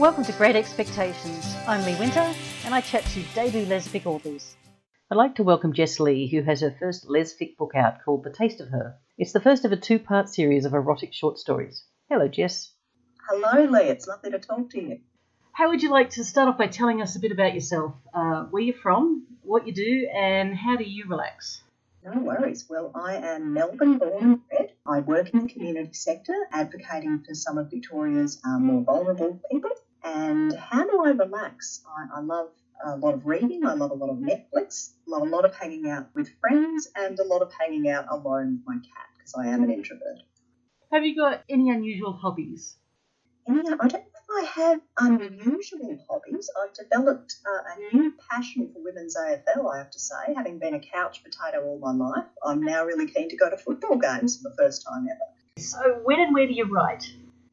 Welcome to Great Expectations. I'm Lee Winter, and I chat to debut lesfic authors. I'd like to welcome Jess Lea, who has her first lesfic book out called The Taste of Her. It's the first of a two part series of erotic short stories. Hello, Jess. Hello, Lee. It's lovely to talk to you. How would you like to start off by telling us a bit about yourself? Uh, where you're from, what you do, and how do you relax? No worries. Well, I am Melbourne born and bred. I work in the community sector, advocating for some of Victoria's um, more vulnerable people. And how do I relax? I, I love a lot of reading. I love a lot of Netflix. Love a lot of hanging out with friends, and a lot of hanging out alone with my cat because I am an introvert. Have you got any unusual hobbies? Any, I don't know if I have unusual hobbies. I've developed uh, a new passion for women's AFL, I have to say. Having been a couch potato all my life, I'm now really keen to go to football games for the first time ever. So, when and where do you write?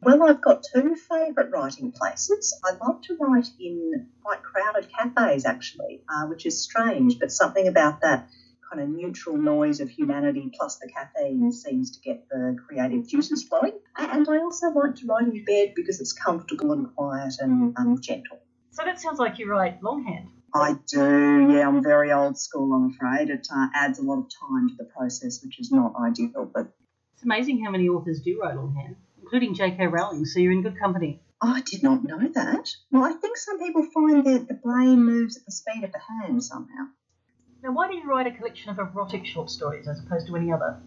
Well, I've got two favourite writing places. I love to write in quite crowded cafes, actually, uh, which is strange, but something about that kind of neutral noise of humanity plus the caffeine seems to get the creative juices flowing. And I also like to write in bed because it's comfortable and quiet and um, gentle. So, that sounds like you write longhand. I do, yeah. I'm very old school, I'm afraid. It uh, adds a lot of time to the process, which is not ideal, but It's amazing how many authors do write longhand, including J.K. Rowling, so you're in good company. Oh, I did not know that. Well, I think some people find that the brain moves at the speed of the hand somehow. Now, why did you write a collection of erotic short stories as opposed to any other?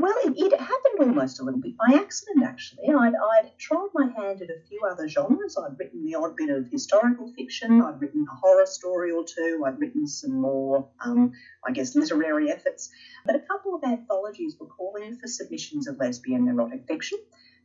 Well, it, it happened almost a little bit by accident, actually. I'd, I'd tried my hand at a few other genres. I'd written the odd bit of historical fiction, I'd written a horror story or two, I'd written some more, um, I guess, literary efforts. But a couple of anthologies were calling for submissions of lesbian erotic fiction.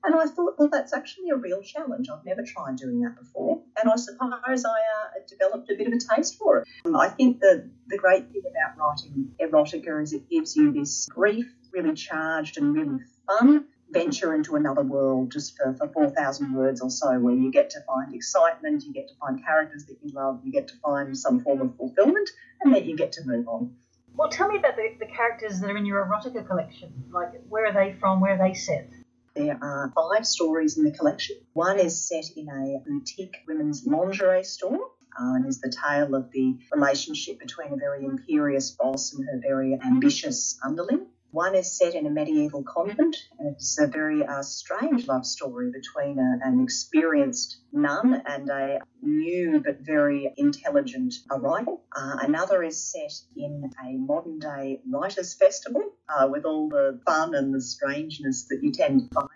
And I thought, well, that's actually a real challenge. I've never tried doing that before. And I suppose I uh, developed a bit of a taste for it. I think that the great thing about writing erotica is it gives you this brief, really charged and really fun venture into another world just for, for 4,000 words or so, where you get to find excitement, you get to find characters that you love, you get to find some form of fulfillment, and then you get to move on. Well, tell me about the, the characters that are in your erotica collection. Like, where are they from? Where are they set? There are five stories in the collection. One is set in a boutique women's lingerie store. uh, and is the tale of the relationship between a very imperious boss and her very ambitious underling. One is set in a medieval convent, it's a very uh, strange love story between a, an experienced nun and a new but very intelligent arrival. Uh, another is set in a modern day writers' festival uh, with all the fun and the strangeness that you tend to find.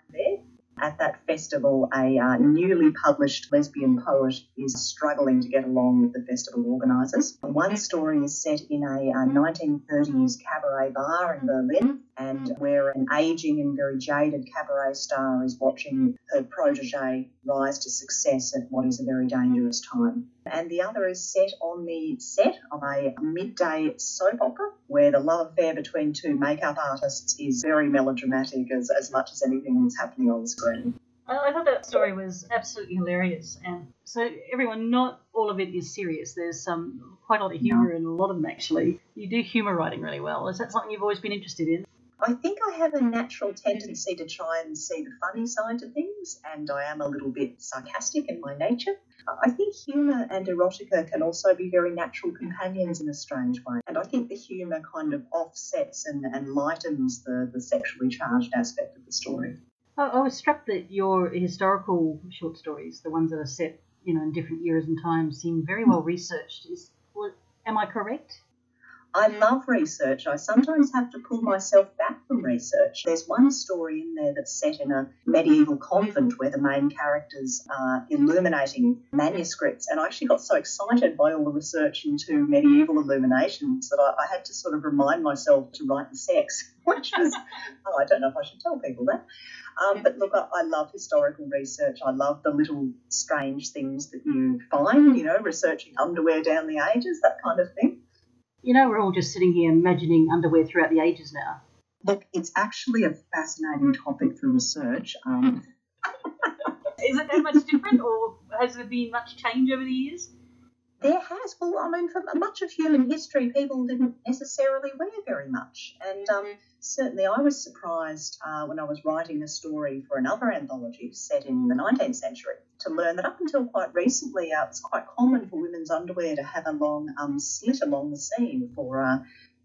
At that festival, a uh, newly published lesbian poet is struggling to get along with the festival organisers. One story is set in a uh, 1930s cabaret bar in Berlin, and where an aging and very jaded cabaret star is watching her protege rise to success at what is a very dangerous time. And the other is set on the set of a midday soap opera where the love affair between two makeup artists is very melodramatic as, as much as anything that's happening on screen. I thought that story was absolutely hilarious. And so, everyone, not all of it is serious. There's some quite a lot of humour in a lot of them, actually. You do humour writing really well. Is that something you've always been interested in? I think I have a natural tendency to try and see the funny side to things, and I am a little bit sarcastic in my nature. I think humour and erotica can also be very natural companions in a strange way, and I think the humour kind of offsets and, and lightens the, the sexually charged aspect of the story. I, I was struck that your historical short stories, the ones that are set, you know, in different eras and times, seem very well researched. Is, well, am I correct? I love research. I sometimes have to pull myself back from research. There's one story in there that's set in a medieval convent where the main characters are illuminating manuscripts. And I actually got so excited by all the research into medieval illuminations that I, I had to sort of remind myself to write the sex, which was, oh, I don't know if I should tell people that. Um, but look, I, I love historical research. I love the little strange things that you find, you know, researching underwear down the ages, that kind of thing. You know, we're all just sitting here imagining underwear throughout the ages now. Look, it's actually a fascinating topic for research. Um, Is it that much different, or has there been much change over the years? There has. Well, I mean, for much of human history, people didn't necessarily wear very much. And um, certainly I was surprised uh, when I was writing a story for another anthology set in the 19th century to learn that up until quite recently, uh, it's quite common for women's underwear to have a long um, slit along the seam for uh,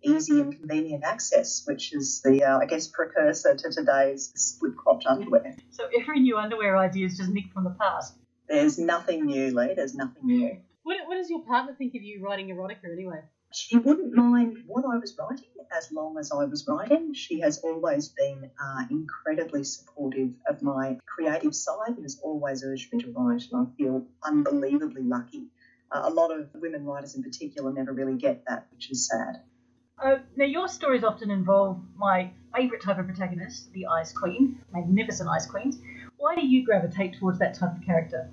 easy and convenient access, which is the, uh, I guess, precursor to today's split cropped underwear. So every new underwear idea is just nicked from the past. There's nothing new, Lee. There's nothing new. What, what does your partner think of you writing erotica anyway? She wouldn't mind what I was writing as long as I was writing. She has always been uh, incredibly supportive of my creative side and has always urged me to write, and I feel unbelievably lucky. Uh, a lot of women writers in particular never really get that, which is sad. Uh, now, your stories often involve my favourite type of protagonist, the Ice Queen, magnificent Ice Queens. Why do you gravitate towards that type of character?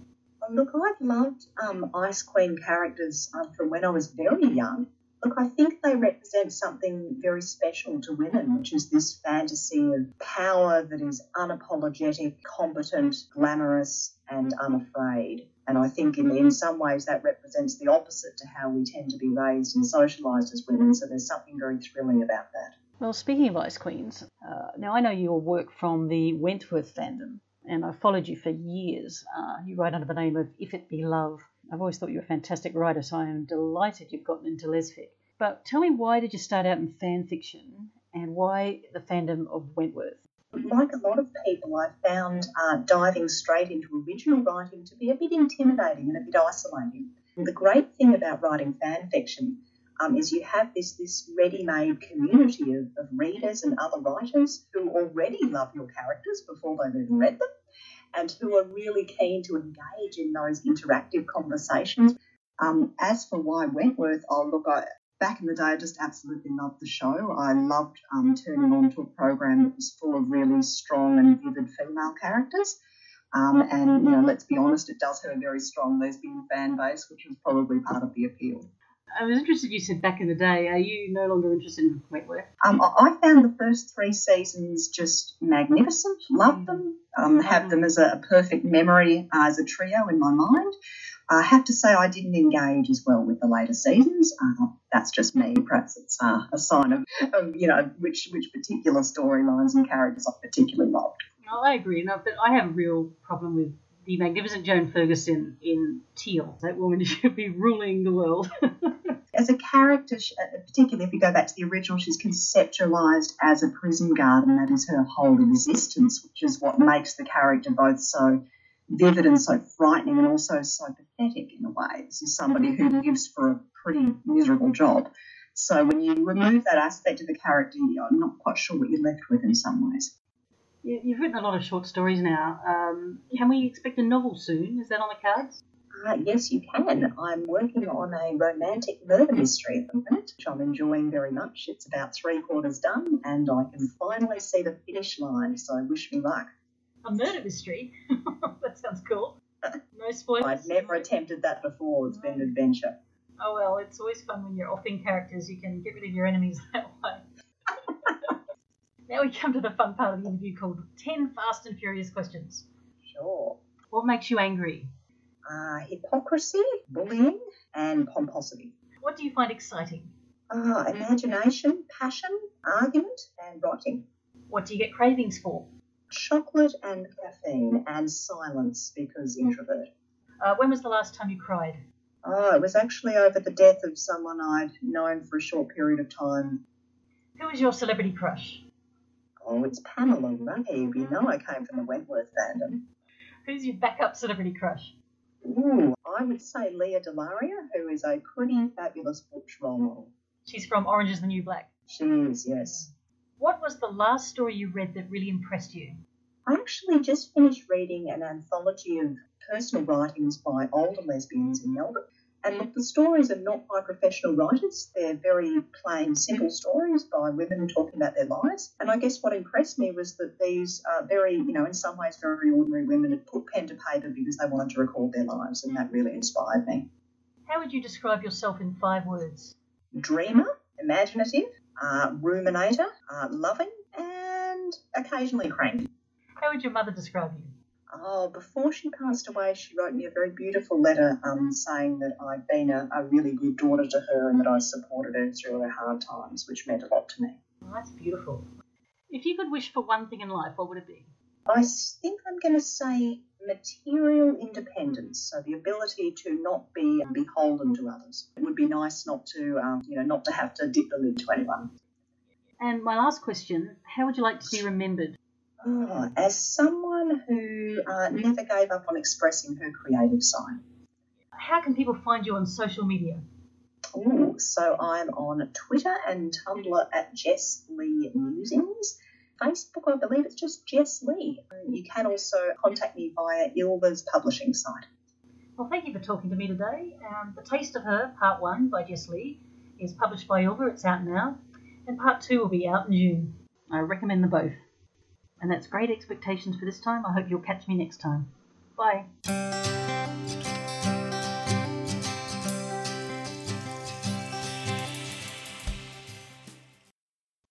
Look, I've loved um, Ice Queen characters um, from when I was very young. Look, I think they represent something very special to women, which is this fantasy of power that is unapologetic, competent, glamorous, and unafraid. And I think in, in some ways that represents the opposite to how we tend to be raised and socialised as women. So there's something very thrilling about that. Well, speaking of Ice Queens, uh, now I know your work from the Wentworth fandom and I've followed you for years. Uh, you write under the name of If It Be Love. I've always thought you were a fantastic writer, so I am delighted you've gotten into lesfic. But tell me, why did you start out in fan fiction, and why the fandom of Wentworth? Like a lot of people, I found uh, diving straight into original writing to be a bit intimidating and a bit isolating. And the great thing about writing fan fiction um, is you have this this ready-made community of, of readers and other writers who already love your characters before they've even read them, and who are really keen to engage in those interactive conversations. Um, as for why Wentworth, oh look, I, back in the day, I just absolutely loved the show. I loved um, turning on to a program that was full of really strong and vivid female characters. Um, and you know, let's be honest, it does have a very strong lesbian fan base, which was probably part of the appeal. I was interested. You said back in the day. Are you no longer interested in Wentworth? Um, I found the first three seasons just magnificent. Loved them. Um, have them as a, perfect memory uh, as a trio in my mind. I have to say I didn't engage as well with the later seasons. Uh, that's just me. Perhaps it's uh, a sign of, of, you know which which particular storylines and characters I particularly loved. No, I agree. No, but I have a real problem with the magnificent Joan Ferguson in Teal. That woman should be ruling the world. as a character, uh, particularly if you go back to the original, she's conceptualized as a prison guard, and that is her whole existence, which is what makes the character both so vivid and so frightening and also so pathetic in a way. This is somebody who lives for a pretty miserable job. So when you remove that aspect of the character, I'm not quite sure what you're left with in some ways. You've written a lot of short stories now. Um, can we expect a novel soon? Is that on the cards? Uh, yes, you can. I'm working on a romantic murder mystery at the moment, which I'm enjoying very much. It's about three quarters done, and I can finally see the finish line, so wish me luck. A murder mystery? that sounds cool. No spoilers? I've never attempted that before. It's been an adventure. Oh, well, it's always fun when you're offing characters. You can get rid of your enemies that way. Now we come to the fun part of the interview called 10 Fast and Furious Questions. Sure. What makes you angry? uh, hypocrisy, bullying, and pomposity. What do you find exciting? Uh, imagination, passion, argument, and writing. What do you get cravings for? Chocolate and caffeine, and silence because introvert. Uh, when was the last time you cried? Oh, it was actually over the death of someone I'd known for a short period of time. Who was your celebrity crush? Oh, it's Pamela Rabe. You know I came from the Wentworth fandom. Who's your backup celebrity crush? Ooh, I would say Lea DeLaria, who is a pretty fabulous butch role model. She's from Orange is the New Black. She is, yes. What was the last story you read that really impressed you? I actually just finished reading an anthology of personal writings by older lesbians in Melbourne. And look, the stories are not by professional writers. They're very plain, simple stories by women talking about their lives. And I guess what impressed me was that these uh, very, you know, in some ways very ordinary women had put pen to paper because they wanted to record their lives. And that really inspired me. How would you describe yourself in five words? Dreamer, imaginative, uh, ruminator, uh, loving, and occasionally cranky. How would your mother describe you? Oh, before she passed away, she wrote me a very beautiful letter um, saying that I'd been a, a really good daughter to her and that I supported her through her hard times, which meant a lot to me. Oh, that's beautiful. If you could wish for one thing in life, what would it be? I think I'm going to say material independence, so the ability to not be beholden to others. It would be nice not to, um, you know, not to have to dip the lid to anyone. And my last question how would you like to be remembered? Oh, as someone who uh, never gave up on expressing her creative side. How can people find you on social media? Ooh, so I'm on Twitter and Tumblr at Jess Lea Musings. Facebook, I believe it's just Jess Lea. You can also contact me via Ylva's publishing site. Well, thank you for talking to me today. Um, the Taste of Her, Part 1 by Jess Lea, is published by Ilva. It's out now. And Part 2 will be out in June. I recommend them both. And that's great expectations for this time. I hope you'll catch me next time. Bye.